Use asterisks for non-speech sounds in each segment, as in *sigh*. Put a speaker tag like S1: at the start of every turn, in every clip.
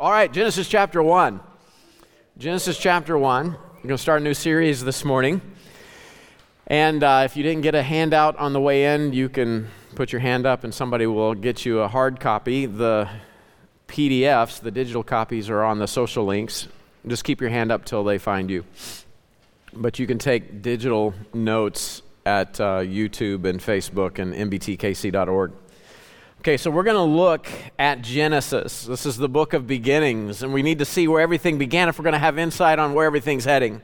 S1: All right, Genesis chapter 1. Genesis chapter 1. We're going to start a new series this morning. And uh, if you didn't get a handout on the way in, you can put your hand up and somebody will get you a hard copy. The PDFs, the digital copies, are on the social links. Just keep your hand up till they find you. But you can take digital notes at uh, YouTube and Facebook and mbtkc.org. Okay, so we're going to look at Genesis. This is the book of beginnings, and we need to see where everything began if we're going to have insight on where everything's heading.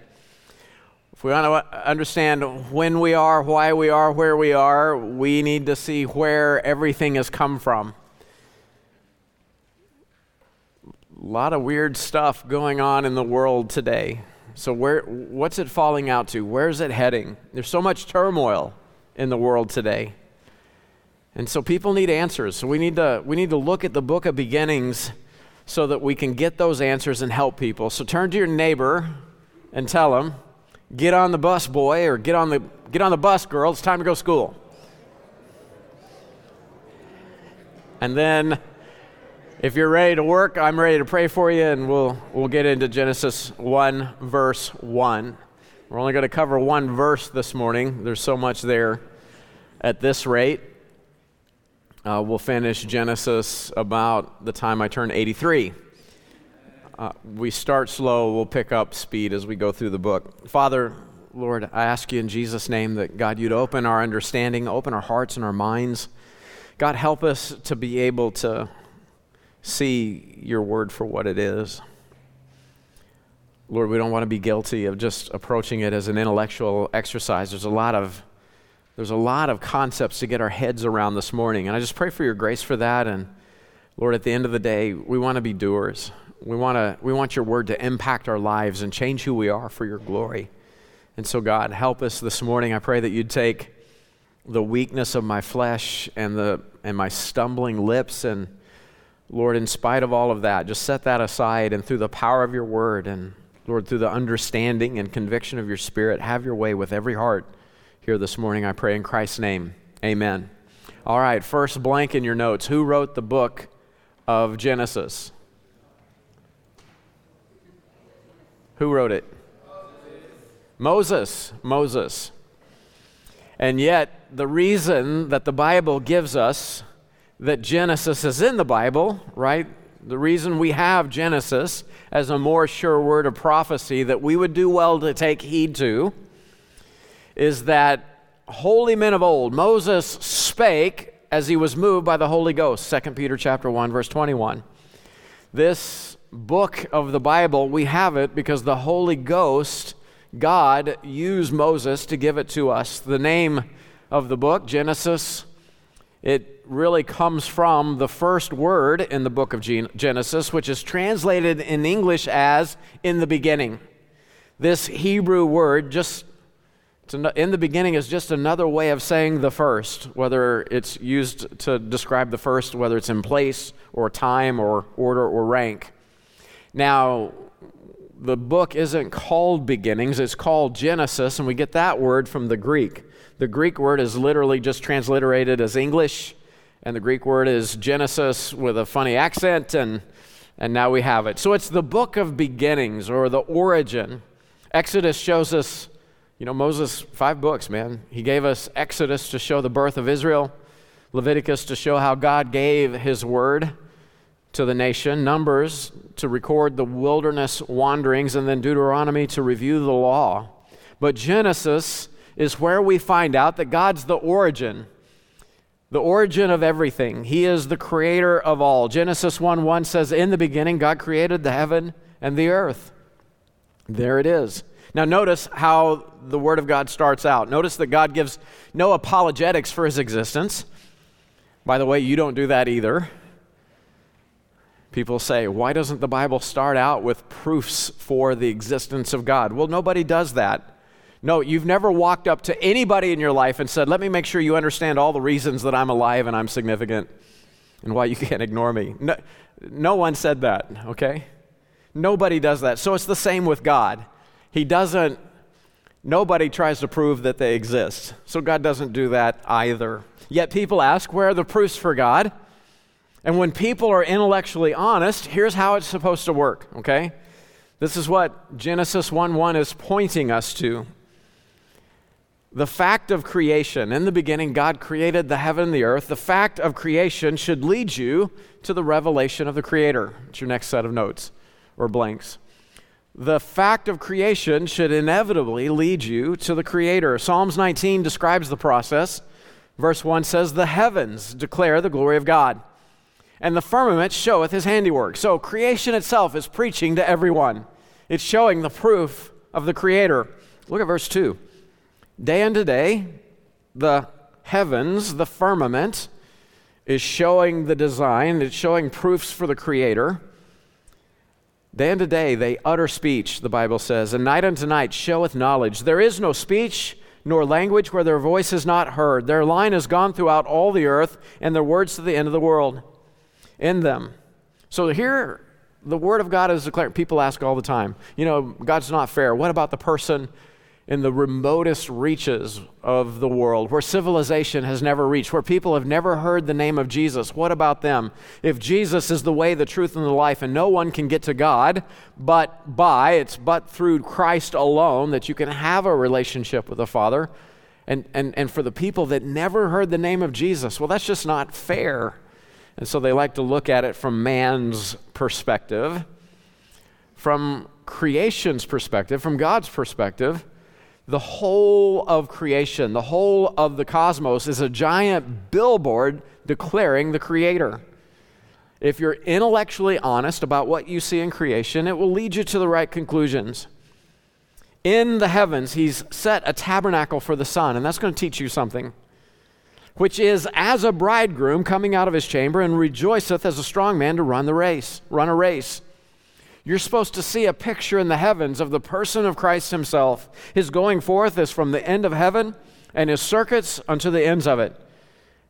S1: If we want to understand when we are, why we are, where we are, we need to see where everything has come from. A lot of weird stuff going on in the world today. So, where, what's it falling out to? Where's it heading? There's so much turmoil in the world today. And so people need answers. So we need to we need to look at the book of beginnings so that we can get those answers and help people. So turn to your neighbor and tell him, "Get on the bus, boy," or "Get on the get on the bus, girl. It's time to go to school." And then if you're ready to work, I'm ready to pray for you and we'll we'll get into Genesis 1 verse 1. We're only going to cover one verse this morning. There's so much there at this rate. Uh, we'll finish Genesis about the time I turn 83. Uh, we start slow, we'll pick up speed as we go through the book. Father, Lord, I ask you in Jesus' name that God, you'd open our understanding, open our hearts and our minds. God, help us to be able to see your word for what it is. Lord, we don't want to be guilty of just approaching it as an intellectual exercise. There's a lot of there's a lot of concepts to get our heads around this morning, and I just pray for your grace for that. And Lord, at the end of the day, we want to be doers. We want to we want your word to impact our lives and change who we are for your glory. And so, God, help us this morning. I pray that you'd take the weakness of my flesh and the and my stumbling lips and Lord, in spite of all of that, just set that aside and through the power of your word and Lord, through the understanding and conviction of your spirit, have your way with every heart here this morning. I pray in Christ's name. Amen. All right, first blank in your notes. Who wrote the book of Genesis? Who wrote it? Moses. Moses. And yet, the reason that the Bible gives us that Genesis is in the Bible, right? The reason we have Genesis as a more sure word of prophecy that we would do well to take heed to is that holy men of old, Moses spake as he was moved by the Holy Ghost. 2 Peter chapter 1 verse 21. This book of the Bible, we have it because the Holy Ghost God used Moses to give it to us. The name of the book, Genesis, it really comes from the first word in the book of Genesis, which is translated in English as in the beginning. This Hebrew word, just in the beginning is just another way of saying the first, whether it's used to describe the first, whether it's in place or time or order or rank. Now, the book isn't called beginnings, it's called Genesis, and we get that word from the Greek. The Greek word is literally just transliterated as English, and the Greek word is Genesis with a funny accent, and, and now we have it. So it's the book of beginnings or the origin. Exodus shows us you know, Moses, five books, man. He gave us Exodus to show the birth of Israel, Leviticus to show how God gave his word to the nation, Numbers to record the wilderness wanderings, and then Deuteronomy to review the law. But Genesis is where we find out that God's the origin the origin of everything. He is the creator of all. Genesis 1 1 says, In the beginning, God created the heaven and the earth. There it is. Now, notice how the Word of God starts out. Notice that God gives no apologetics for his existence. By the way, you don't do that either. People say, why doesn't the Bible start out with proofs for the existence of God? Well, nobody does that. No, you've never walked up to anybody in your life and said, let me make sure you understand all the reasons that I'm alive and I'm significant and why you *laughs* can't ignore me. No, no one said that, okay? Nobody does that. So it's the same with God. He doesn't, nobody tries to prove that they exist. So God doesn't do that either. Yet people ask, where are the proofs for God? And when people are intellectually honest, here's how it's supposed to work, okay? This is what Genesis 1 1 is pointing us to. The fact of creation, in the beginning, God created the heaven and the earth. The fact of creation should lead you to the revelation of the Creator. It's your next set of notes or blanks the fact of creation should inevitably lead you to the Creator. Psalms 19 describes the process. Verse 1 says, The heavens declare the glory of God, and the firmament showeth his handiwork. So creation itself is preaching to everyone, it's showing the proof of the Creator. Look at verse 2. Day unto day, the heavens, the firmament, is showing the design, it's showing proofs for the Creator. Day unto day they utter speech, the Bible says, and night unto night showeth knowledge. There is no speech nor language where their voice is not heard. Their line is gone throughout all the earth, and their words to the end of the world in them. So here, the word of God is declared. People ask all the time, you know, God's not fair. What about the person in the remotest reaches of the world, where civilization has never reached, where people have never heard the name of Jesus. What about them? If Jesus is the way, the truth, and the life, and no one can get to God but by, it's but through Christ alone that you can have a relationship with the Father. And, and, and for the people that never heard the name of Jesus, well, that's just not fair. And so they like to look at it from man's perspective, from creation's perspective, from God's perspective the whole of creation, the whole of the cosmos, is a giant billboard declaring the Creator. If you're intellectually honest about what you see in creation, it will lead you to the right conclusions. In the heavens, He's set a tabernacle for the sun, and that's going to teach you something, which is as a bridegroom coming out of his chamber and rejoiceth as a strong man to run the race, run a race. You're supposed to see a picture in the heavens of the person of Christ himself. His going forth is from the end of heaven, and his circuits unto the ends of it.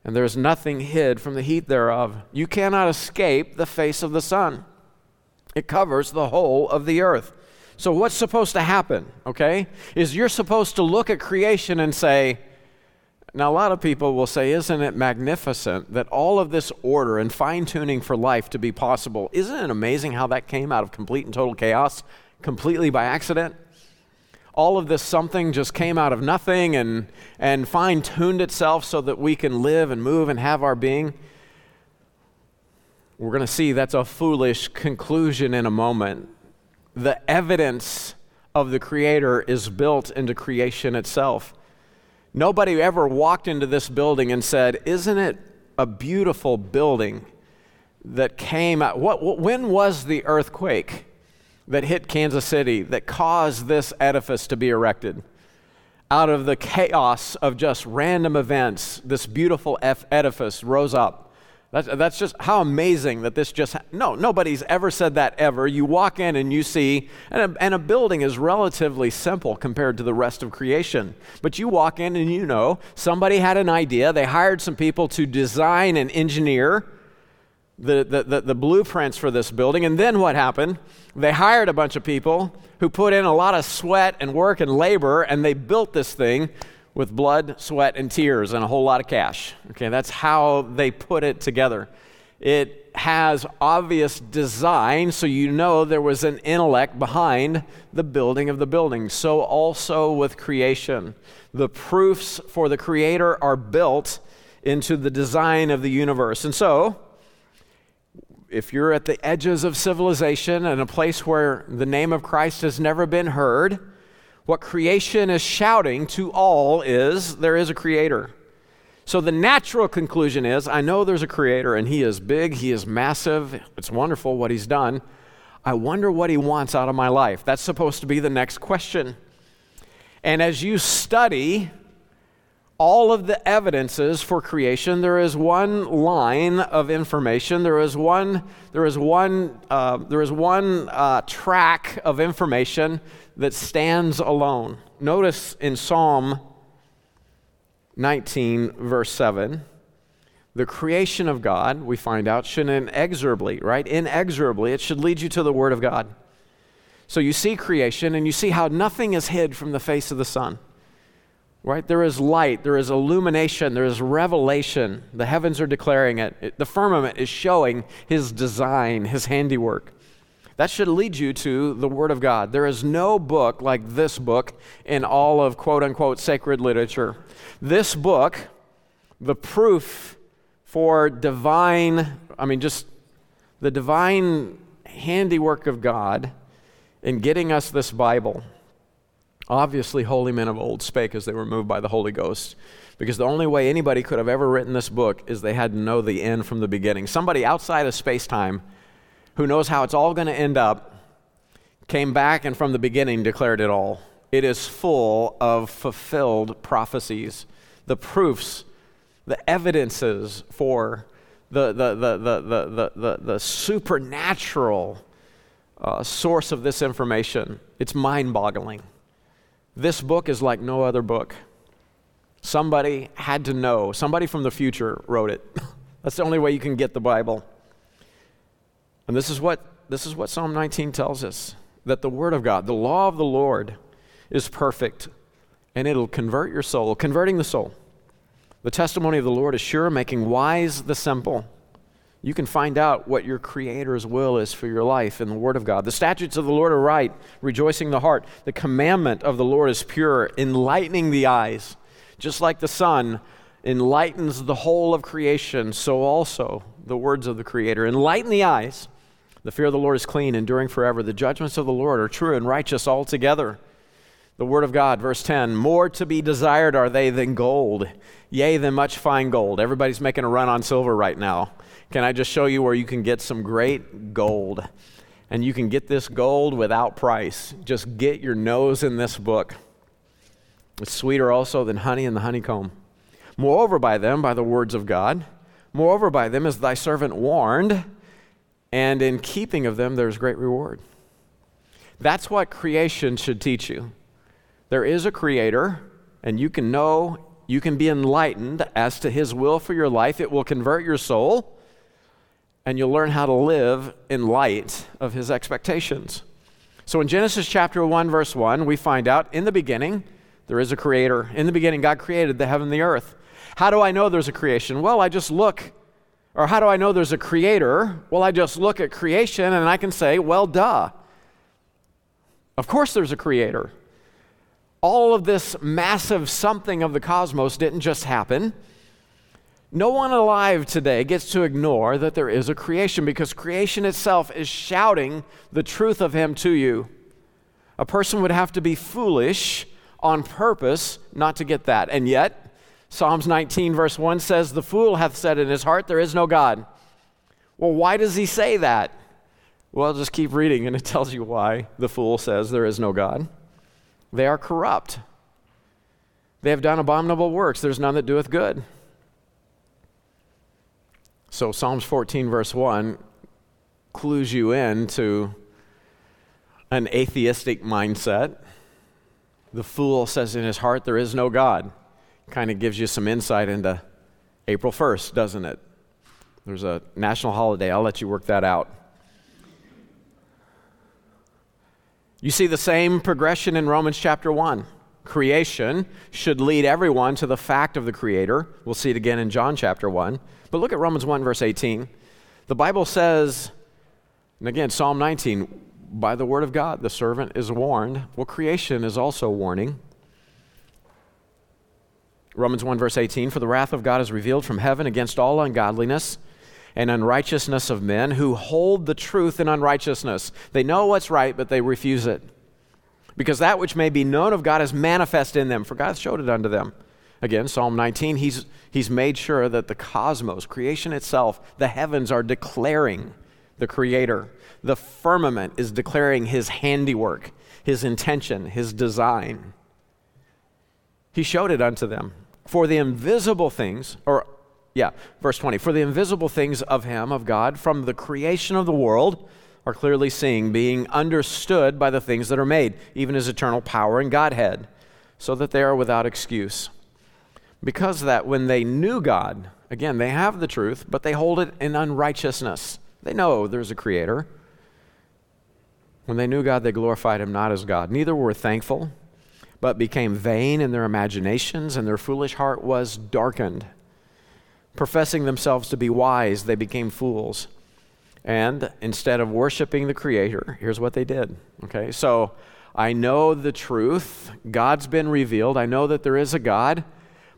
S1: And there is nothing hid from the heat thereof. You cannot escape the face of the sun, it covers the whole of the earth. So, what's supposed to happen, okay, is you're supposed to look at creation and say, now, a lot of people will say, Isn't it magnificent that all of this order and fine tuning for life to be possible? Isn't it amazing how that came out of complete and total chaos, completely by accident? All of this something just came out of nothing and, and fine tuned itself so that we can live and move and have our being. We're going to see that's a foolish conclusion in a moment. The evidence of the Creator is built into creation itself. Nobody ever walked into this building and said, Isn't it a beautiful building that came out? What, what, when was the earthquake that hit Kansas City that caused this edifice to be erected? Out of the chaos of just random events, this beautiful edifice rose up. That's, that's just how amazing that this just, no, nobody's ever said that ever. You walk in and you see, and a, and a building is relatively simple compared to the rest of creation. But you walk in and you know somebody had an idea. They hired some people to design and engineer the, the, the, the blueprints for this building. And then what happened? They hired a bunch of people who put in a lot of sweat and work and labor, and they built this thing with blood, sweat, and tears and a whole lot of cash. Okay, that's how they put it together. It has obvious design, so you know there was an intellect behind the building of the building. So also with creation. The proofs for the Creator are built into the design of the universe. And so, if you're at the edges of civilization and a place where the name of Christ has never been heard, what creation is shouting to all is there is a creator. So the natural conclusion is I know there's a creator and he is big, he is massive, it's wonderful what he's done. I wonder what he wants out of my life. That's supposed to be the next question. And as you study all of the evidences for creation. There is one line of information. There is one. There is one. Uh, there is one uh, track of information that stands alone. Notice in Psalm 19, verse seven, the creation of God. We find out should inexorably, right? Inexorably, it should lead you to the Word of God. So you see creation, and you see how nothing is hid from the face of the sun right? There is light, there is illumination, there is revelation. The heavens are declaring it. it. The firmament is showing his design, his handiwork. That should lead you to the Word of God. There is no book like this book in all of quote unquote sacred literature. This book, the proof for divine, I mean, just the divine handiwork of God in getting us this Bible Obviously, holy men of old spake as they were moved by the Holy Ghost, because the only way anybody could have ever written this book is they had to know the end from the beginning. Somebody outside of space time who knows how it's all going to end up came back and from the beginning declared it all. It is full of fulfilled prophecies, the proofs, the evidences for the, the, the, the, the, the, the, the supernatural uh, source of this information. It's mind boggling. This book is like no other book. Somebody had to know. Somebody from the future wrote it. *laughs* That's the only way you can get the Bible. And this is what, this is what Psalm 19 tells us that the Word of God, the law of the Lord, is perfect, and it'll convert your soul, converting the soul. The testimony of the Lord is sure, making wise the simple. You can find out what your Creator's will is for your life in the Word of God. The statutes of the Lord are right, rejoicing the heart. The commandment of the Lord is pure, enlightening the eyes. Just like the sun enlightens the whole of creation, so also the words of the Creator enlighten the eyes. The fear of the Lord is clean, enduring forever. The judgments of the Lord are true and righteous altogether the Word of God, verse 10 More to be desired are they than gold, yea, than much fine gold. Everybody's making a run on silver right now. Can I just show you where you can get some great gold? And you can get this gold without price. Just get your nose in this book. It's sweeter also than honey in the honeycomb. Moreover, by them, by the words of God, moreover, by them is thy servant warned, and in keeping of them there is great reward. That's what creation should teach you. There is a creator, and you can know, you can be enlightened as to his will for your life. It will convert your soul, and you'll learn how to live in light of his expectations. So in Genesis chapter 1, verse 1, we find out in the beginning, there is a creator. In the beginning, God created the heaven and the earth. How do I know there's a creation? Well, I just look. Or how do I know there's a creator? Well, I just look at creation and I can say, well, duh. Of course, there's a creator all of this massive something of the cosmos didn't just happen. No one alive today gets to ignore that there is a creation because creation itself is shouting the truth of Him to you. A person would have to be foolish on purpose not to get that. And yet, Psalms 19, verse 1 says, The fool hath said in his heart, There is no God. Well, why does he say that? Well, just keep reading and it tells you why the fool says there is no God. They are corrupt. They have done abominable works. There's none that doeth good. So, Psalms 14, verse 1, clues you in to an atheistic mindset. The fool says in his heart, There is no God. Kind of gives you some insight into April 1st, doesn't it? There's a national holiday. I'll let you work that out. You see the same progression in Romans chapter 1. Creation should lead everyone to the fact of the Creator. We'll see it again in John chapter 1. But look at Romans 1, verse 18. The Bible says, and again, Psalm 19, by the word of God, the servant is warned. Well, creation is also warning. Romans 1, verse 18 For the wrath of God is revealed from heaven against all ungodliness and unrighteousness of men who hold the truth in unrighteousness. They know what's right, but they refuse it. Because that which may be known of God is manifest in them, for God showed it unto them. Again, Psalm 19, he's, he's made sure that the cosmos, creation itself, the heavens are declaring the Creator. The firmament is declaring his handiwork, his intention, his design. He showed it unto them. For the invisible things, or yeah, verse 20. For the invisible things of him, of God, from the creation of the world, are clearly seen, being understood by the things that are made, even his eternal power and Godhead, so that they are without excuse. Because that when they knew God, again, they have the truth, but they hold it in unrighteousness. They know there's a creator. When they knew God, they glorified him not as God. Neither were thankful, but became vain in their imaginations, and their foolish heart was darkened. Professing themselves to be wise, they became fools. And instead of worshiping the Creator, here's what they did. Okay, so I know the truth. God's been revealed. I know that there is a God.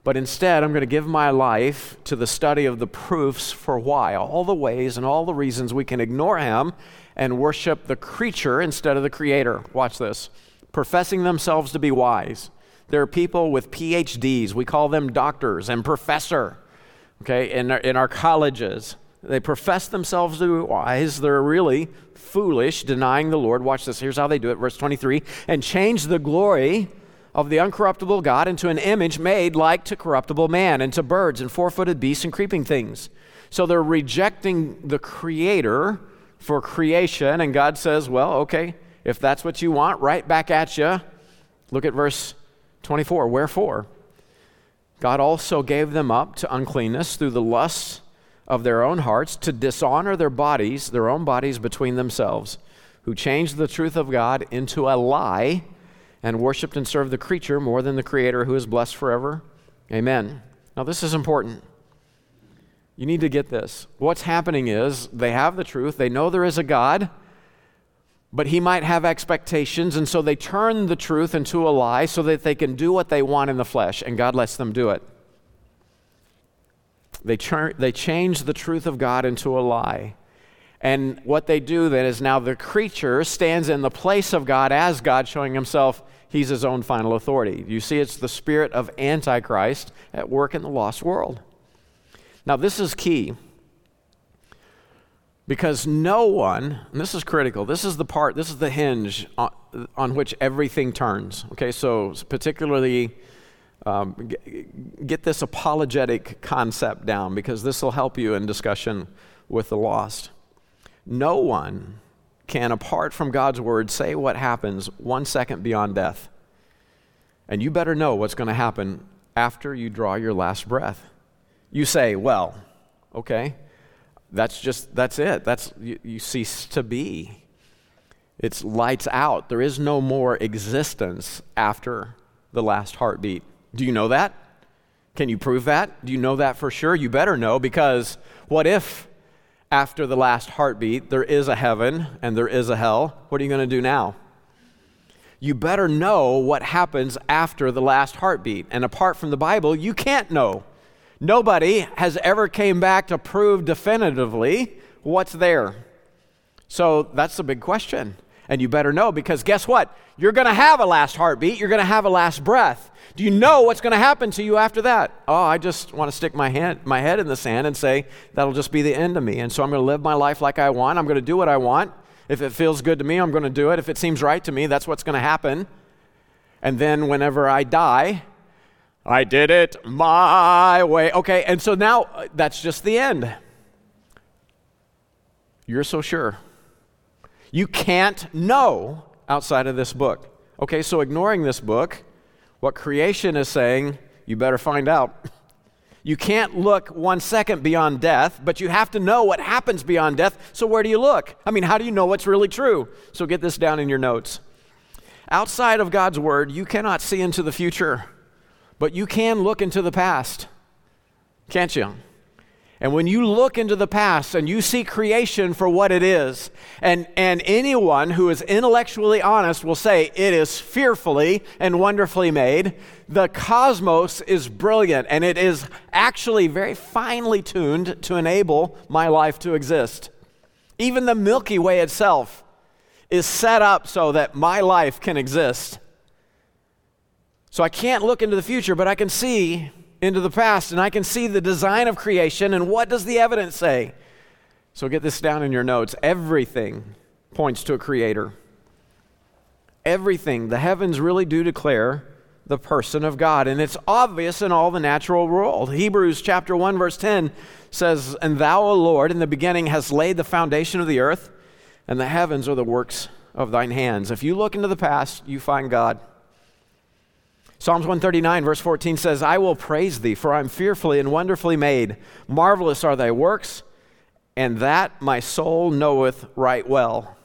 S1: But instead, I'm going to give my life to the study of the proofs for why, all the ways and all the reasons we can ignore Him and worship the creature instead of the Creator. Watch this. Professing themselves to be wise. There are people with PhDs, we call them doctors and professor okay, in our, in our colleges. They profess themselves to be wise. They're really foolish, denying the Lord. Watch this. Here's how they do it, verse 23 and change the glory of the uncorruptible God into an image made like to corruptible man, and to birds, and four footed beasts, and creeping things. So they're rejecting the Creator for creation, and God says, Well, okay, if that's what you want, right back at you. Look at verse 24. Wherefore? God also gave them up to uncleanness through the lusts of their own hearts to dishonor their bodies, their own bodies between themselves, who changed the truth of God into a lie and worshiped and served the creature more than the Creator who is blessed forever. Amen. Now, this is important. You need to get this. What's happening is they have the truth, they know there is a God but he might have expectations, and so they turn the truth into a lie so that they can do what they want in the flesh, and God lets them do it. They, they change the truth of God into a lie. And what they do then is now the creature stands in the place of God as God, showing himself he's his own final authority. You see, it's the spirit of Antichrist at work in the lost world. Now, this is key because no one, and this is critical, this is the part, this is the hinge on, on which everything turns. Okay, so particularly um, get this apologetic concept down because this will help you in discussion with the lost. No one can, apart from God's word, say what happens one second beyond death. And you better know what's going to happen after you draw your last breath. You say, Well, okay, that's just, that's it. That's, you, you cease to be. It's lights out. There is no more existence after the last heartbeat. Do you know that? Can you prove that? Do you know that for sure? You better know because what if after the last heartbeat there is a heaven and there is a hell? What are you going to do now? You better know what happens after the last heartbeat. And apart from the Bible, you can't know Nobody has ever came back to prove definitively what's there. So that's the big question. And you better know because guess what? You're going to have a last heartbeat. You're going to have a last breath. Do you know what's going to happen to you after that? Oh, I just want to stick my, hand, my head in the sand and say, that'll just be the end of me. And so I'm going to live my life like I want. I'm going to do what I want. If it feels good to me, I'm going to do it. If it seems right to me, that's what's going to happen. And then whenever I die, I did it my way. Okay, and so now uh, that's just the end. You're so sure. You can't know outside of this book. Okay, so ignoring this book, what creation is saying, you better find out. You can't look one second beyond death, but you have to know what happens beyond death. So, where do you look? I mean, how do you know what's really true? So, get this down in your notes. Outside of God's word, you cannot see into the future. But you can look into the past, can't you? And when you look into the past and you see creation for what it is, and, and anyone who is intellectually honest will say it is fearfully and wonderfully made, the cosmos is brilliant and it is actually very finely tuned to enable my life to exist. Even the Milky Way itself is set up so that my life can exist. So I can't look into the future, but I can see into the past and I can see the design of creation and what does the evidence say? So get this down in your notes. Everything points to a creator. Everything, the heavens really do declare the person of God. And it's obvious in all the natural world. Hebrews chapter 1 verse 10 says, "And thou, O Lord, in the beginning hast laid the foundation of the earth, and the heavens are the works of thine hands." If you look into the past, you find God. Psalms 139, verse 14 says, I will praise thee, for I'm fearfully and wonderfully made. Marvelous are thy works, and that my soul knoweth right well.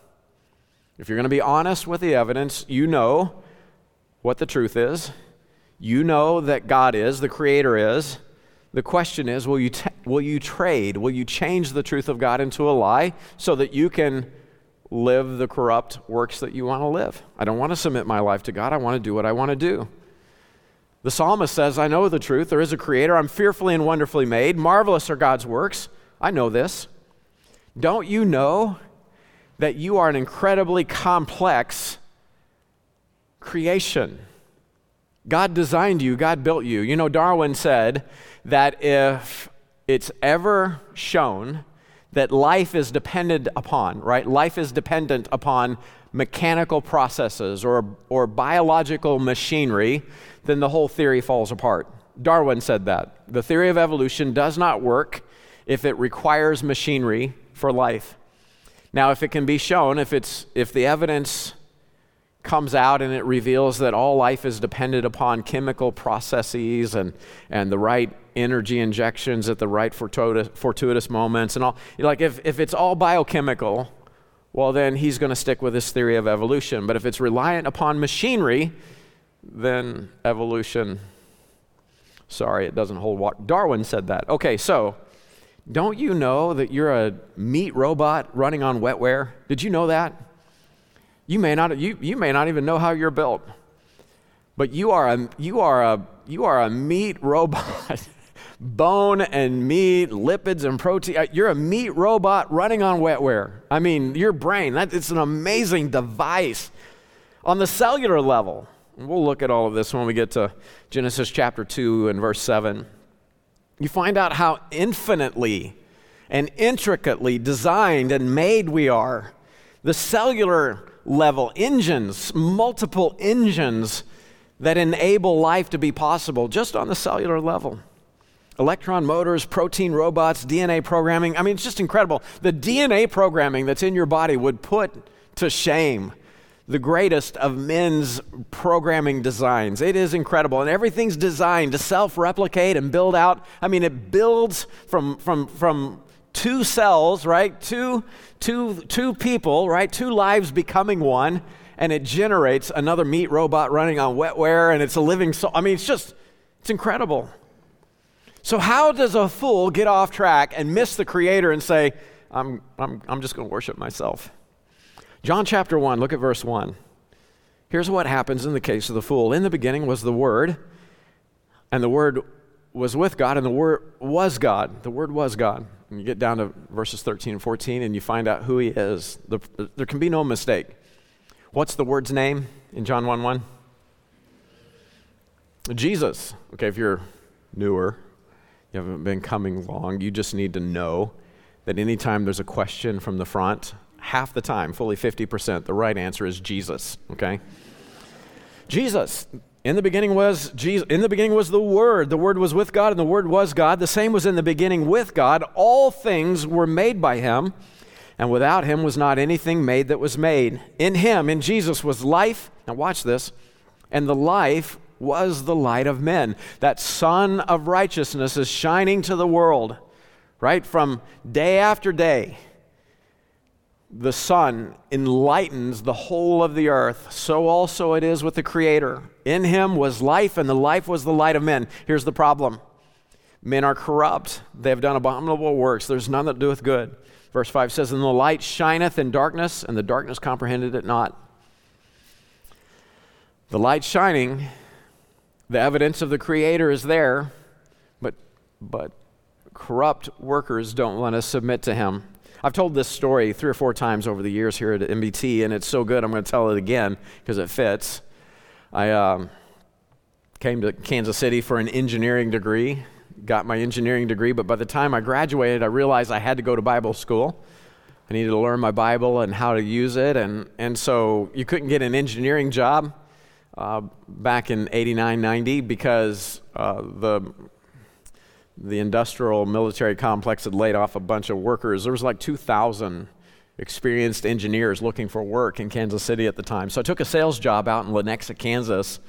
S1: If you're going to be honest with the evidence, you know what the truth is. You know that God is, the Creator is. The question is will you, t- will you trade, will you change the truth of God into a lie so that you can live the corrupt works that you want to live? I don't want to submit my life to God, I want to do what I want to do. The psalmist says, I know the truth. There is a creator. I'm fearfully and wonderfully made. Marvelous are God's works. I know this. Don't you know that you are an incredibly complex creation? God designed you, God built you. You know, Darwin said that if it's ever shown that life is dependent upon, right? Life is dependent upon mechanical processes or, or biological machinery, then the whole theory falls apart. Darwin said that. The theory of evolution does not work if it requires machinery for life. Now, if it can be shown, if, it's, if the evidence comes out and it reveals that all life is dependent upon chemical processes and, and the right energy injections at the right fortuitous, fortuitous moments and all, like if, if it's all biochemical, well, then he's going to stick with his theory of evolution. But if it's reliant upon machinery, then evolution. Sorry, it doesn't hold water. Darwin said that. Okay, so don't you know that you're a meat robot running on wetware? Did you know that? You may not, you, you may not even know how you're built, but you are a, you are a, you are a meat robot. *laughs* Bone and meat, lipids and protein. Uh, you're a meat robot running on wetware. I mean, your brain, that, it's an amazing device on the cellular level we'll look at all of this when we get to Genesis chapter 2 and verse 7. You find out how infinitely and intricately designed and made we are. The cellular level, engines, multiple engines that enable life to be possible just on the cellular level. Electron motors, protein robots, DNA programming. I mean, it's just incredible. The DNA programming that's in your body would put to shame the greatest of men's programming designs. It is incredible. And everything's designed to self replicate and build out. I mean, it builds from, from, from two cells, right? Two, two, two people, right? Two lives becoming one. And it generates another meat robot running on wetware. And it's a living soul. I mean, it's just, it's incredible. So, how does a fool get off track and miss the creator and say, I'm, I'm, I'm just going to worship myself? John chapter 1, look at verse 1. Here's what happens in the case of the fool. In the beginning was the Word, and the Word was with God, and the Word was God. The Word was God. And you get down to verses 13 and 14, and you find out who He is. The, there can be no mistake. What's the Word's name in John 1 1? Jesus. Okay, if you're newer, you haven't been coming long, you just need to know that anytime there's a question from the front, half the time, fully 50%, the right answer is Jesus, okay? Jesus. In the beginning was Jesus in the beginning was the word the word was with God and the word was God the same was in the beginning with God all things were made by him and without him was not anything made that was made in him in Jesus was life now watch this and the life was the light of men that sun of righteousness is shining to the world right from day after day the sun enlightens the whole of the earth, so also it is with the Creator. In him was life, and the life was the light of men. Here's the problem men are corrupt, they have done abominable works. There's none that doeth good. Verse 5 says, And the light shineth in darkness, and the darkness comprehended it not. The light shining, the evidence of the Creator is there, but, but corrupt workers don't want to submit to him. I've told this story three or four times over the years here at MBT, and it's so good, I'm going to tell it again because it fits. I um, came to Kansas City for an engineering degree, got my engineering degree, but by the time I graduated, I realized I had to go to Bible school. I needed to learn my Bible and how to use it, and, and so you couldn't get an engineering job. Uh, back in 89, 90, because uh, the the industrial military complex had laid off a bunch of workers. There was like 2,000 experienced engineers looking for work in Kansas City at the time. So I took a sales job out in Lenexa, Kansas,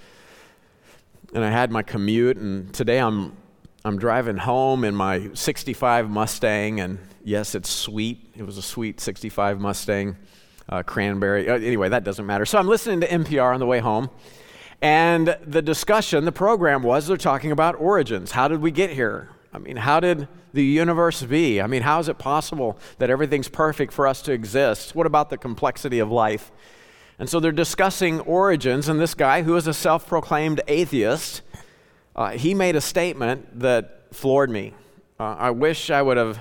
S1: and I had my commute. And today I'm I'm driving home in my 65 Mustang, and yes, it's sweet. It was a sweet 65 Mustang, uh, cranberry. Uh, anyway, that doesn't matter. So I'm listening to NPR on the way home. And the discussion, the program was they're talking about origins. How did we get here? I mean, how did the universe be? I mean, how is it possible that everything's perfect for us to exist? What about the complexity of life? And so they're discussing origins, and this guy, who is a self proclaimed atheist, uh, he made a statement that floored me. Uh, I wish I would have.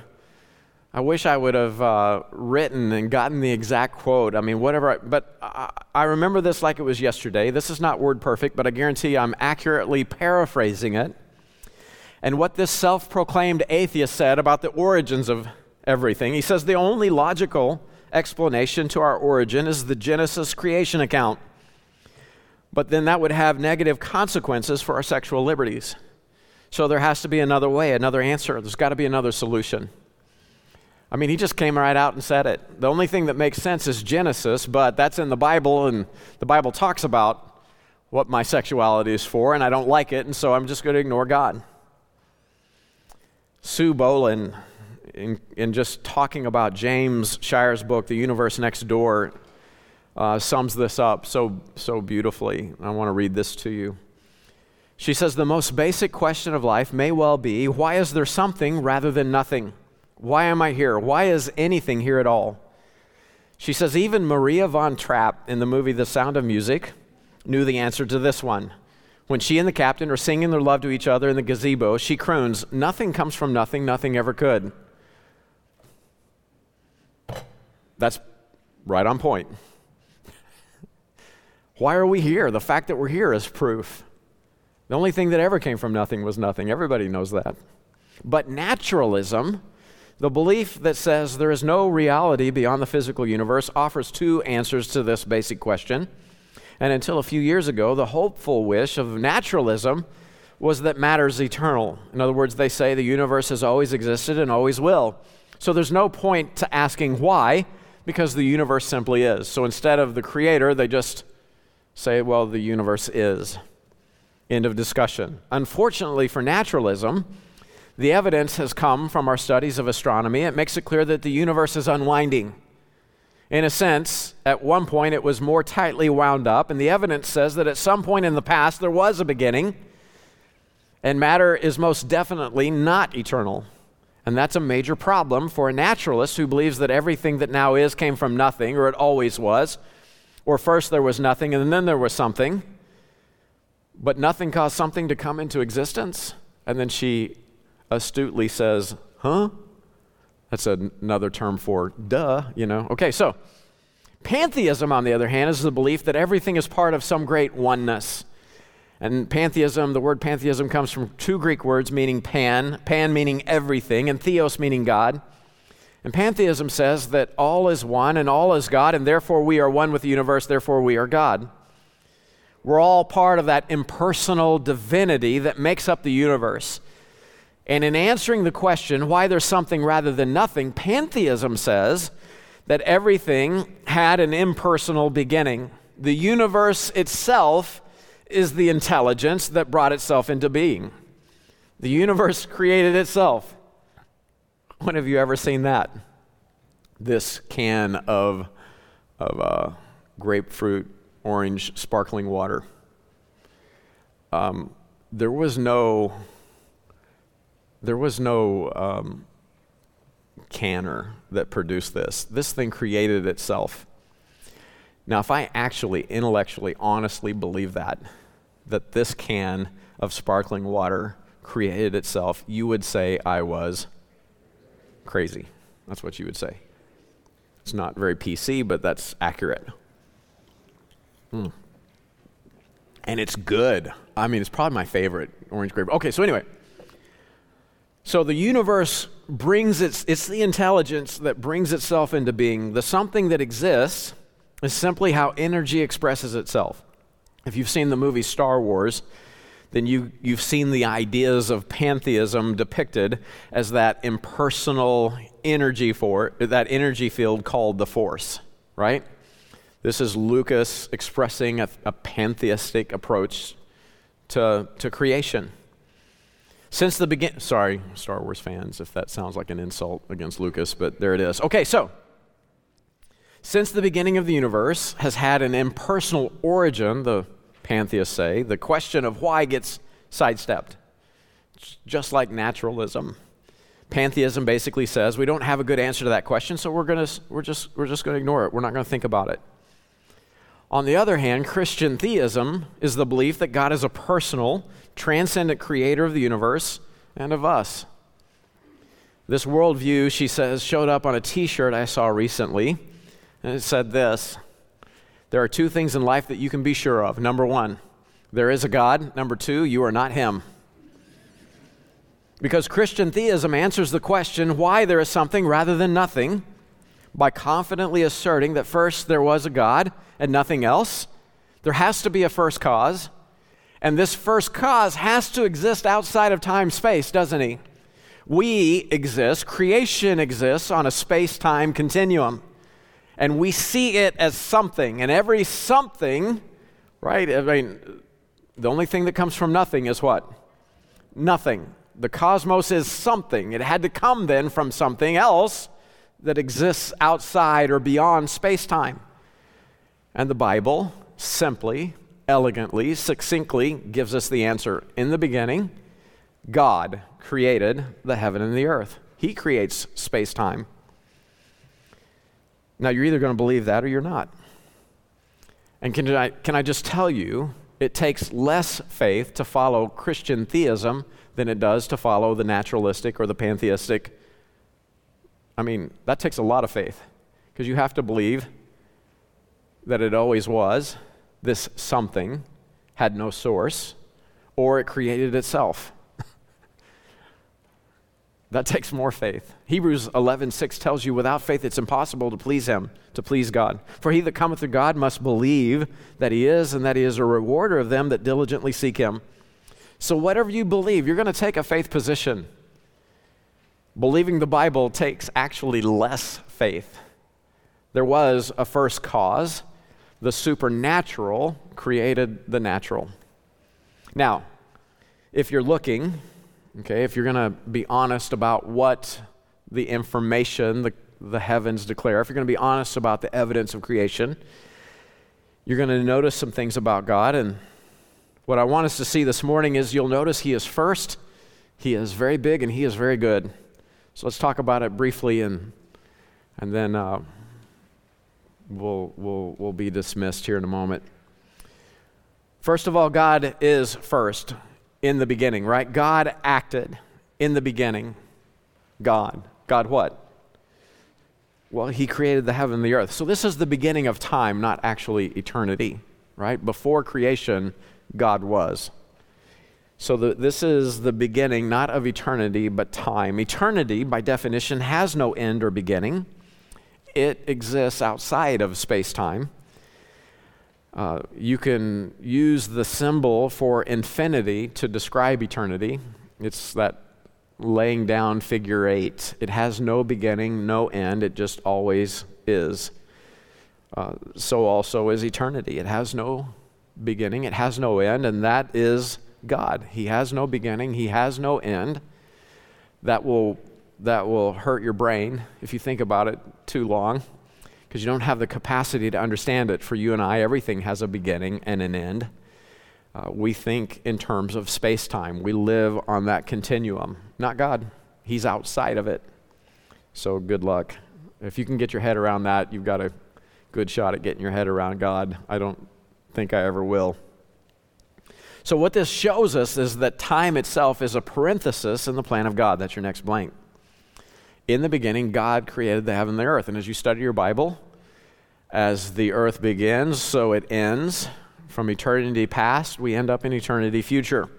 S1: I wish I would have uh, written and gotten the exact quote. I mean, whatever. I, but I, I remember this like it was yesterday. This is not word perfect, but I guarantee you I'm accurately paraphrasing it and what this self proclaimed atheist said about the origins of everything. He says the only logical explanation to our origin is the Genesis creation account. But then that would have negative consequences for our sexual liberties. So there has to be another way, another answer. There's got to be another solution. I mean, he just came right out and said it. The only thing that makes sense is Genesis, but that's in the Bible, and the Bible talks about what my sexuality is for, and I don't like it, and so I'm just going to ignore God. Sue Bohlin, in, in just talking about James Sire's book, The Universe Next Door, uh, sums this up so, so beautifully. I want to read this to you. She says The most basic question of life may well be why is there something rather than nothing? Why am I here? Why is anything here at all? She says, even Maria von Trapp in the movie The Sound of Music knew the answer to this one. When she and the captain are singing their love to each other in the gazebo, she croons, Nothing comes from nothing, nothing ever could. That's right on point. Why are we here? The fact that we're here is proof. The only thing that ever came from nothing was nothing. Everybody knows that. But naturalism, the belief that says there is no reality beyond the physical universe, offers two answers to this basic question. And until a few years ago, the hopeful wish of naturalism was that matter is eternal. In other words, they say the universe has always existed and always will. So there's no point to asking why, because the universe simply is. So instead of the creator, they just say, well, the universe is. End of discussion. Unfortunately for naturalism, the evidence has come from our studies of astronomy. It makes it clear that the universe is unwinding. In a sense, at one point it was more tightly wound up, and the evidence says that at some point in the past there was a beginning, and matter is most definitely not eternal. And that's a major problem for a naturalist who believes that everything that now is came from nothing, or it always was, or first there was nothing and then there was something. But nothing caused something to come into existence. And then she astutely says, Huh? That's another term for duh, you know. Okay, so pantheism, on the other hand, is the belief that everything is part of some great oneness. And pantheism, the word pantheism comes from two Greek words meaning pan, pan meaning everything, and theos meaning God. And pantheism says that all is one and all is God, and therefore we are one with the universe, therefore we are God. We're all part of that impersonal divinity that makes up the universe. And in answering the question why there's something rather than nothing, pantheism says that everything had an impersonal beginning. The universe itself is the intelligence that brought itself into being. The universe created itself. When have you ever seen that? This can of, of uh, grapefruit, orange, sparkling water. Um, there was no there was no um, canner that produced this. This thing created itself. Now, if I actually, intellectually, honestly believe that, that this can of sparkling water created itself, you would say I was crazy. That's what you would say. It's not very PC, but that's accurate. Mm. And it's good. I mean, it's probably my favorite orange grape. Okay, so anyway. So the universe brings its, it's the intelligence that brings itself into being. The something that exists is simply how energy expresses itself. If you've seen the movie Star Wars, then you, you've seen the ideas of pantheism depicted as that impersonal energy for that energy field called the force, right? This is Lucas expressing a, a pantheistic approach to, to creation. Since the beginning, sorry, Star Wars fans, if that sounds like an insult against Lucas, but there it is. Okay, so since the beginning of the universe has had an impersonal origin, the pantheists say, the question of why gets sidestepped. just like naturalism. Pantheism basically says we don't have a good answer to that question, so we're, gonna, we're just, we're just going to ignore it. We're not going to think about it. On the other hand, Christian theism is the belief that God is a personal, transcendent creator of the universe and of us. This worldview, she says, showed up on a t shirt I saw recently, and it said this There are two things in life that you can be sure of. Number one, there is a God. Number two, you are not Him. Because Christian theism answers the question why there is something rather than nothing by confidently asserting that first there was a God and nothing else. There has to be a first cause. And this first cause has to exist outside of time space, doesn't he? We exist, creation exists on a space time continuum. And we see it as something. And every something, right? I mean, the only thing that comes from nothing is what? Nothing. The cosmos is something. It had to come then from something else that exists outside or beyond space time. And the Bible simply, elegantly, succinctly gives us the answer. In the beginning, God created the heaven and the earth, He creates space time. Now, you're either going to believe that or you're not. And can I, can I just tell you, it takes less faith to follow Christian theism than it does to follow the naturalistic or the pantheistic I mean, that takes a lot of faith because you have to believe that it always was this something had no source or it created itself. *laughs* that takes more faith. Hebrews 11:6 tells you without faith it's impossible to please him, to please God. For he that cometh to God must believe that he is and that he is a rewarder of them that diligently seek him. So whatever you believe, you're going to take a faith position. Believing the Bible takes actually less faith. There was a first cause, the supernatural created the natural. Now, if you're looking, okay, if you're going to be honest about what the information the, the heavens declare, if you're going to be honest about the evidence of creation, you're going to notice some things about God. And what I want us to see this morning is you'll notice He is first, He is very big, and He is very good. So let's talk about it briefly and, and then uh, we'll, we'll, we'll be dismissed here in a moment. First of all, God is first in the beginning, right? God acted in the beginning. God. God what? Well, he created the heaven and the earth. So this is the beginning of time, not actually eternity, right? Before creation, God was. So, the, this is the beginning, not of eternity, but time. Eternity, by definition, has no end or beginning, it exists outside of space time. Uh, you can use the symbol for infinity to describe eternity. It's that laying down figure eight. It has no beginning, no end, it just always is. Uh, so also is eternity. It has no beginning, it has no end, and that is God. He has no beginning, He has no end. That will, that will hurt your brain if you think about it too long because you don't have the capacity to understand it. For you and I, everything has a beginning and an end. Uh, we think in terms of space time, we live on that continuum. Not God, He's outside of it. So good luck. If you can get your head around that, you've got a good shot at getting your head around God. I don't think I ever will. So, what this shows us is that time itself is a parenthesis in the plan of God. That's your next blank. In the beginning, God created the heaven and the earth. And as you study your Bible, as the earth begins, so it ends. From eternity past, we end up in eternity future.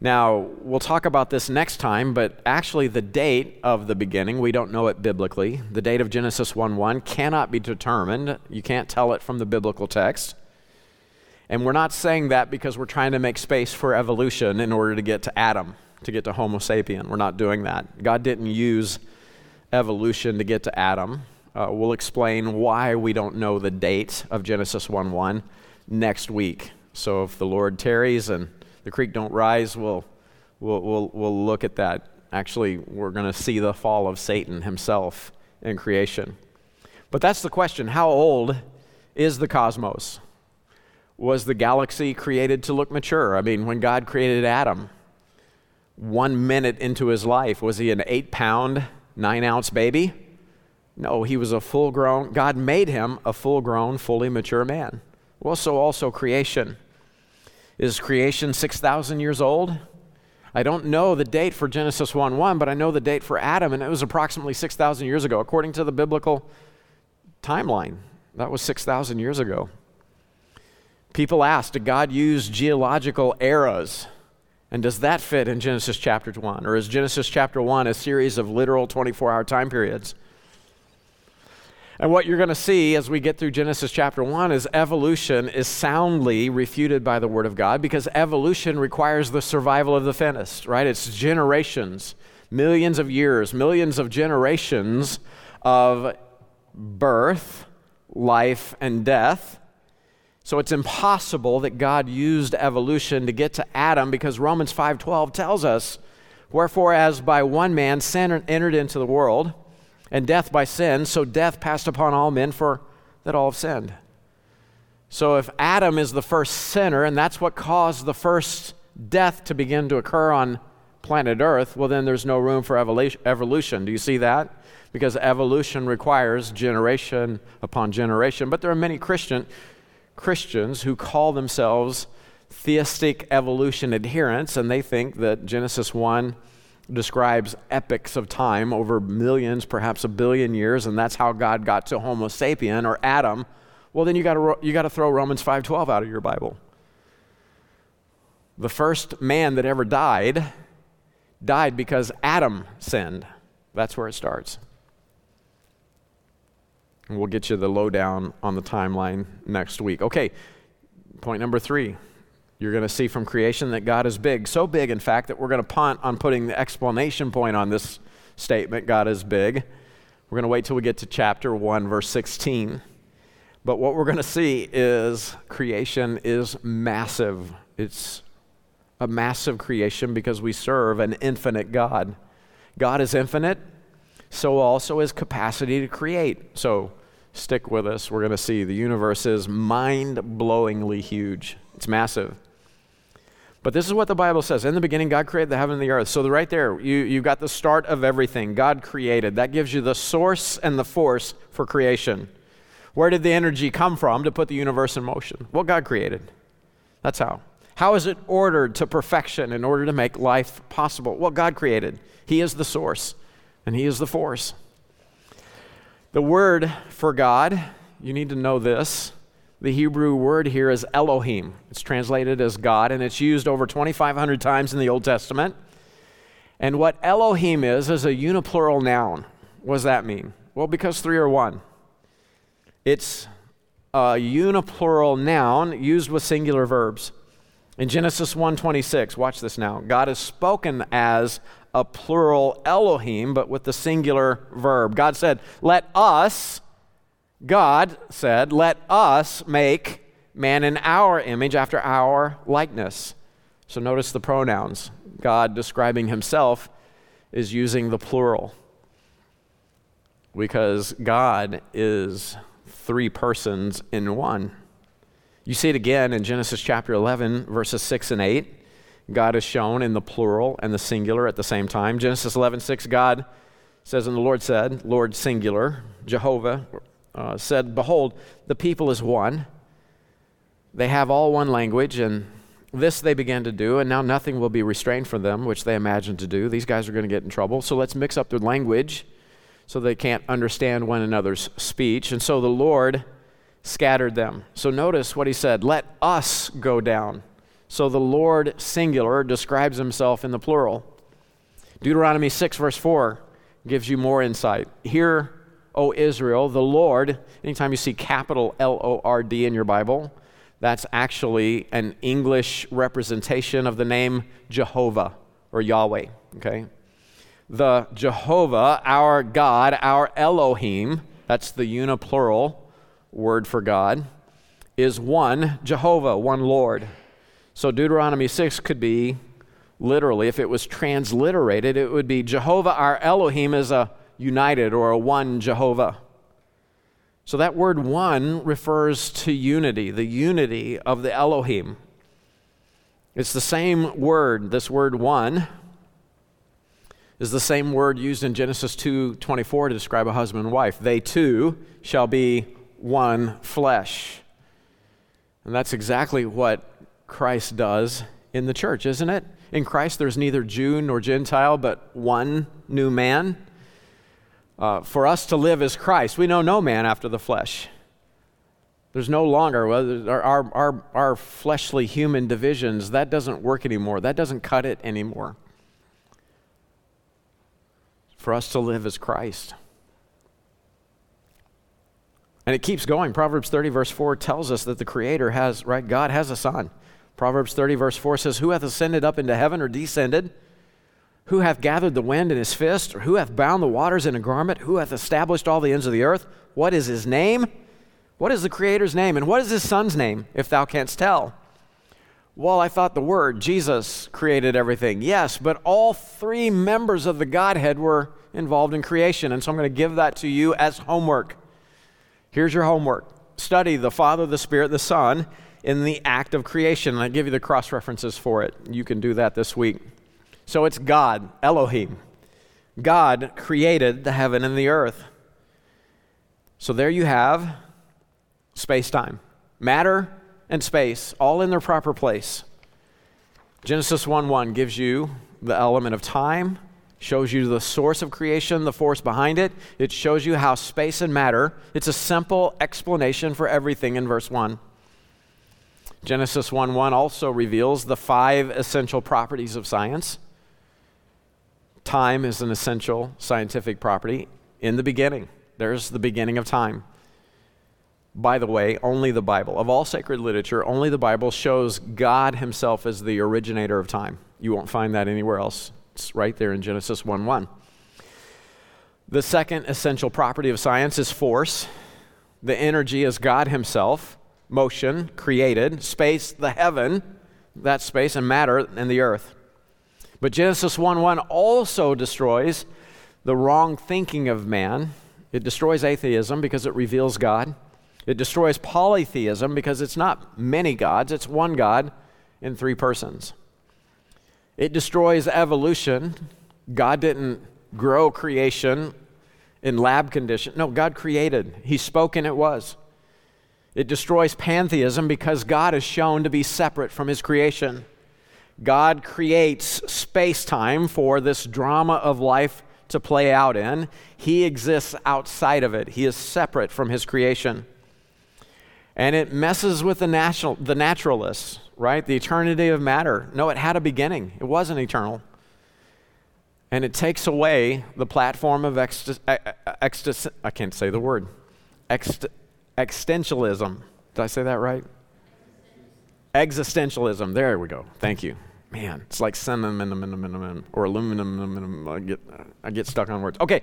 S1: Now, we'll talk about this next time, but actually, the date of the beginning, we don't know it biblically. The date of Genesis 1 1 cannot be determined. You can't tell it from the biblical text. And we're not saying that because we're trying to make space for evolution in order to get to Adam, to get to Homo sapien. We're not doing that. God didn't use evolution to get to Adam. Uh, we'll explain why we don't know the date of Genesis 1 1 next week. So if the Lord tarries and the creek don't rise, we'll, we'll, we'll, we'll look at that. Actually, we're going to see the fall of Satan himself in creation. But that's the question how old is the cosmos? was the galaxy created to look mature. I mean, when God created Adam, one minute into his life, was he an eight pound, nine ounce baby? No, he was a full grown, God made him a full grown, fully mature man. Well, so also creation. Is creation 6,000 years old? I don't know the date for Genesis 1 1, but I know the date for Adam, and it was approximately 6,000 years ago, according to the biblical timeline. That was 6,000 years ago. People ask, did God use geological eras? And does that fit in Genesis chapter 1? Or is Genesis chapter 1 a series of literal 24 hour time periods? And what you're going to see as we get through Genesis chapter 1 is evolution is soundly refuted by the Word of God because evolution requires the survival of the fittest, right? It's generations, millions of years, millions of generations of birth, life, and death so it's impossible that God used evolution to get to Adam because Romans 5:12 tells us, "Wherefore as by one man sin entered into the world, and death by sin, so death passed upon all men for that all have sinned." So if Adam is the first sinner and that's what caused the first death to begin to occur on planet Earth, well then there's no room for evolution. Do you see that? Because evolution requires generation upon generation, but there are many Christian Christians who call themselves theistic evolution adherents, and they think that Genesis 1 describes epochs of time over millions, perhaps a billion years, and that's how God got to Homo sapien or Adam, well, then you got you to throw Romans 5.12 out of your Bible. The first man that ever died died because Adam sinned. That's where it starts. And we'll get you the lowdown on the timeline next week. Okay, point number three. You're going to see from creation that God is big. So big, in fact, that we're going to punt on putting the explanation point on this statement God is big. We're going to wait till we get to chapter 1, verse 16. But what we're going to see is creation is massive. It's a massive creation because we serve an infinite God. God is infinite, so also is capacity to create. So stick with us. We're going to see the universe is mind blowingly huge, it's massive. But this is what the Bible says. In the beginning, God created the heaven and the earth. So, right there, you, you've got the start of everything. God created. That gives you the source and the force for creation. Where did the energy come from to put the universe in motion? Well, God created. That's how. How is it ordered to perfection in order to make life possible? Well, God created. He is the source and He is the force. The word for God, you need to know this. The Hebrew word here is Elohim. It's translated as God, and it's used over 2,500 times in the Old Testament. And what Elohim is, is a uniplural noun. What does that mean? Well, because three are one. It's a uniplural noun used with singular verbs. In Genesis 1:26, watch this now. God is spoken as a plural Elohim, but with the singular verb. God said, Let us, God said, Let us make man in our image after our likeness. So notice the pronouns. God describing himself is using the plural because God is three persons in one. You see it again in Genesis chapter 11, verses 6 and 8. God is shown in the plural and the singular at the same time. Genesis 11, 6, God says, And the Lord said, Lord singular, Jehovah uh, said, Behold, the people is one. They have all one language, and this they began to do, and now nothing will be restrained from them, which they imagined to do. These guys are going to get in trouble. So let's mix up their language so they can't understand one another's speech. And so the Lord scattered them. So notice what he said let us go down so the Lord singular describes himself in the plural. Deuteronomy 6, verse 4 gives you more insight. Hear, O Israel, the Lord, anytime you see capital L O R D in your Bible, that's actually an English representation of the name Jehovah or Yahweh, okay? The Jehovah, our God, our Elohim, that's the uniplural word for God, is one Jehovah, one Lord. So Deuteronomy 6 could be literally, if it was transliterated, it would be Jehovah our Elohim is a united or a one Jehovah. So that word one refers to unity, the unity of the Elohim. It's the same word, this word one is the same word used in Genesis 2:24 to describe a husband and wife. They two shall be one flesh. And that's exactly what Christ does in the church, isn't it? In Christ, there's neither Jew nor Gentile, but one new man. Uh, for us to live as Christ, we know no man after the flesh. There's no longer our, our, our, our fleshly human divisions, that doesn't work anymore. That doesn't cut it anymore. For us to live as Christ. And it keeps going. Proverbs 30, verse 4 tells us that the Creator has, right? God has a son. Proverbs 30, verse 4 says, Who hath ascended up into heaven or descended? Who hath gathered the wind in his fist? Or who hath bound the waters in a garment? Who hath established all the ends of the earth? What is his name? What is the Creator's name? And what is his Son's name, if thou canst tell? Well, I thought the Word, Jesus, created everything. Yes, but all three members of the Godhead were involved in creation. And so I'm going to give that to you as homework. Here's your homework study the Father, the Spirit, the Son in the act of creation. And I give you the cross references for it. You can do that this week. So it's God, Elohim. God created the heaven and the earth. So there you have space time, matter and space, all in their proper place. Genesis 1 1 gives you the element of time, shows you the source of creation, the force behind it. It shows you how space and matter, it's a simple explanation for everything in verse 1. Genesis 1 1 also reveals the five essential properties of science. Time is an essential scientific property. In the beginning, there's the beginning of time. By the way, only the Bible, of all sacred literature, only the Bible shows God Himself as the originator of time. You won't find that anywhere else. It's right there in Genesis 1 1. The second essential property of science is force. The energy is God Himself motion created, space, the heaven, that space, and matter, and the earth. But Genesis 1 1 also destroys the wrong thinking of man. It destroys atheism because it reveals God. It destroys polytheism because it's not many gods, it's one God in three persons. It destroys evolution. God didn't grow creation in lab condition. No, God created. He spoke and it was. It destroys pantheism because God is shown to be separate from his creation. God creates space time for this drama of life to play out in. He exists outside of it, he is separate from his creation. And it messes with the, national, the naturalists, right? The eternity of matter. No, it had a beginning, it wasn't eternal. And it takes away the platform of ecstasy. I can't say the word. Ext- existentialism. Did I say that right? Existentialism. There we go. Thank you. Man, it's like cinnamon or aluminum. I get, I get stuck on words. Okay.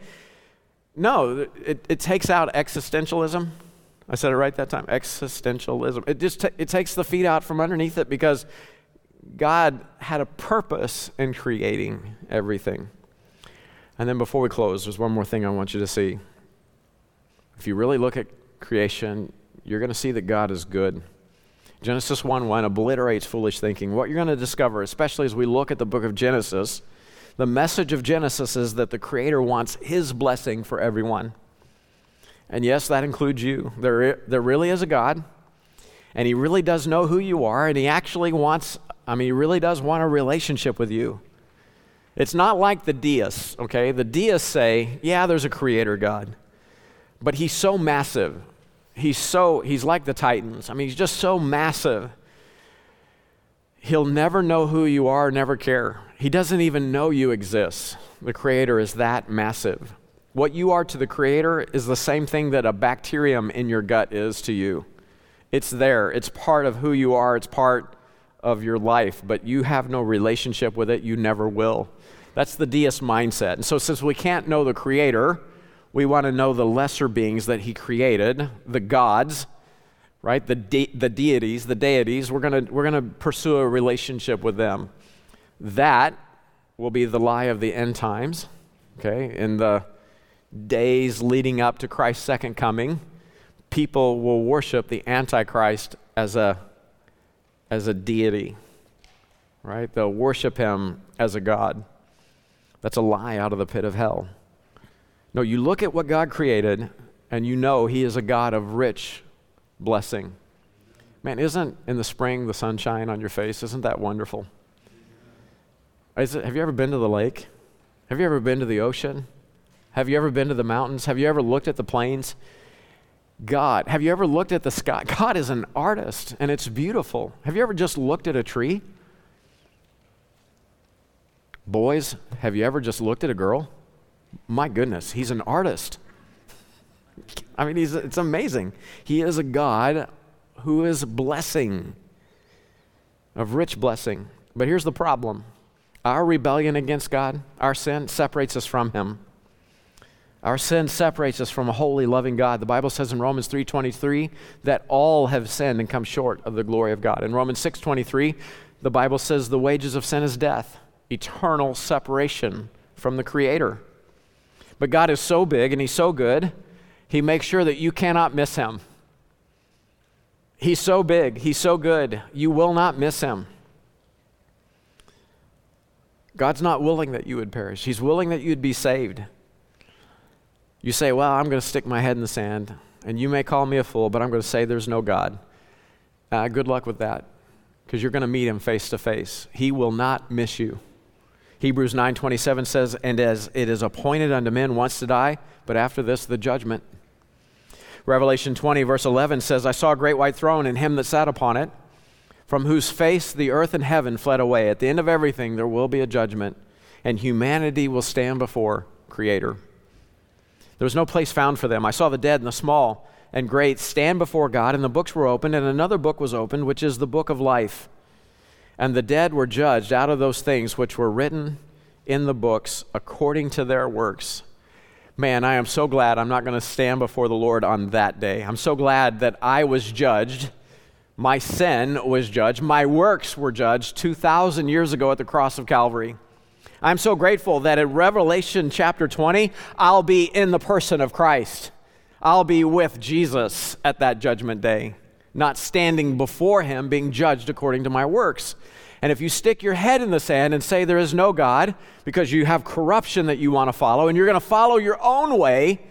S1: No, it, it takes out existentialism. I said it right that time. Existentialism. It just t- it takes the feet out from underneath it because God had a purpose in creating everything. And then before we close, there's one more thing I want you to see. If you really look at creation, you're going to see that God is good. Genesis 1 1 obliterates foolish thinking. What you're going to discover, especially as we look at the book of Genesis, the message of Genesis is that the Creator wants His blessing for everyone. And yes, that includes you. There, there really is a God, and He really does know who you are, and He actually wants, I mean, He really does want a relationship with you. It's not like the deists, okay? The deists say, yeah, there's a Creator God, but He's so massive, he's so, he's like the Titans. I mean, he's just so massive. He'll never know who you are, never care. He doesn't even know you exist. The Creator is that massive. What you are to the Creator is the same thing that a bacterium in your gut is to you. It's there, it's part of who you are, it's part of your life, but you have no relationship with it, you never will. That's the deist mindset. And so, since we can't know the Creator, we want to know the lesser beings that he created, the gods, right? The, de- the deities, the deities. We're going we're going to pursue a relationship with them. That will be the lie of the end times, okay? In the days leading up to Christ's second coming, people will worship the Antichrist as a, as a deity, right? They'll worship him as a God. That's a lie out of the pit of hell. No, you look at what God created and you know He is a God of rich blessing. Man, isn't in the spring the sunshine on your face? Isn't that wonderful? Is it, have you ever been to the lake? Have you ever been to the ocean? Have you ever been to the mountains? Have you ever looked at the plains? God, have you ever looked at the sky? God is an artist and it's beautiful. Have you ever just looked at a tree? Boys, have you ever just looked at a girl? my goodness, he's an artist. I mean, it's amazing. He is a God who is blessing, of rich blessing. But here's the problem our rebellion against God, our sin, separates us from Him. Our sin separates us from a holy, loving God. The Bible says in Romans 3:23 that all have sinned and come short of the glory of God. In Romans 6:23, the Bible says the wages of sin is death, eternal separation from the creator. But God is so big and He's so good, He makes sure that you cannot miss Him. He's so big, He's so good, you will not miss Him. God's not willing that you would perish, He's willing that you'd be saved. You say, Well, I'm going to stick my head in the sand, and you may call me a fool, but I'm going to say there's no God. Uh, good luck with that, because you're going to meet Him face to face. He will not miss you. Hebrews 9:27 says, "And as it is appointed unto men once to die, but after this the judgment." Revelation 20 verse 11 says, "I saw a great white throne and him that sat upon it, from whose face the earth and heaven fled away. At the end of everything there will be a judgment, and humanity will stand before Creator." There was no place found for them. I saw the dead and the small and great stand before God, and the books were opened, and another book was opened, which is the book of life. And the dead were judged out of those things which were written in the books according to their works. Man, I am so glad I'm not going to stand before the Lord on that day. I'm so glad that I was judged. My sin was judged. My works were judged 2,000 years ago at the cross of Calvary. I'm so grateful that in Revelation chapter 20, I'll be in the person of Christ. I'll be with Jesus at that judgment day not standing before him being judged according to my works. And if you stick your head in the sand and say there is no God because you have corruption that you want to follow and you're going to follow your own way,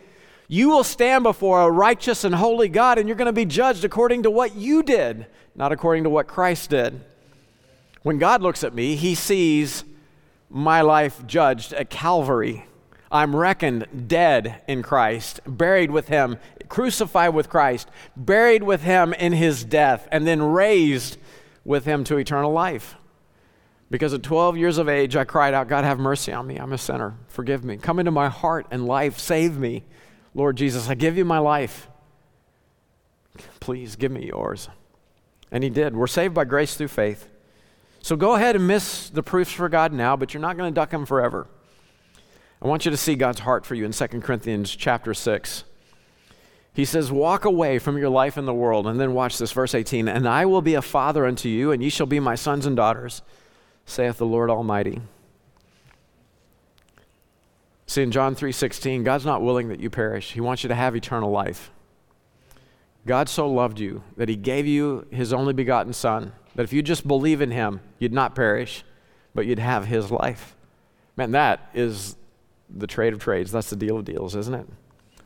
S1: you will stand before a righteous and holy God and you're going to be judged according to what you did, not according to what Christ did. When God looks at me, he sees my life judged at Calvary. I'm reckoned dead in Christ, buried with him crucified with Christ, buried with him in his death, and then raised with him to eternal life. Because at 12 years of age, I cried out, God, have mercy on me. I'm a sinner. Forgive me. Come into my heart and life. Save me. Lord Jesus, I give you my life. Please give me yours. And he did. We're saved by grace through faith. So go ahead and miss the proofs for God now, but you're not going to duck him forever. I want you to see God's heart for you in 2 Corinthians chapter 6. He says, Walk away from your life in the world. And then watch this, verse 18 And I will be a father unto you, and ye shall be my sons and daughters, saith the Lord Almighty. See, in John 3:16, God's not willing that you perish. He wants you to have eternal life. God so loved you that he gave you his only begotten son, that if you just believe in him, you'd not perish, but you'd have his life. Man, that is the trade of trades. That's the deal of deals, isn't it?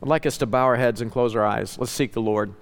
S1: I'd like us to bow our heads and close our eyes. Let's seek the Lord.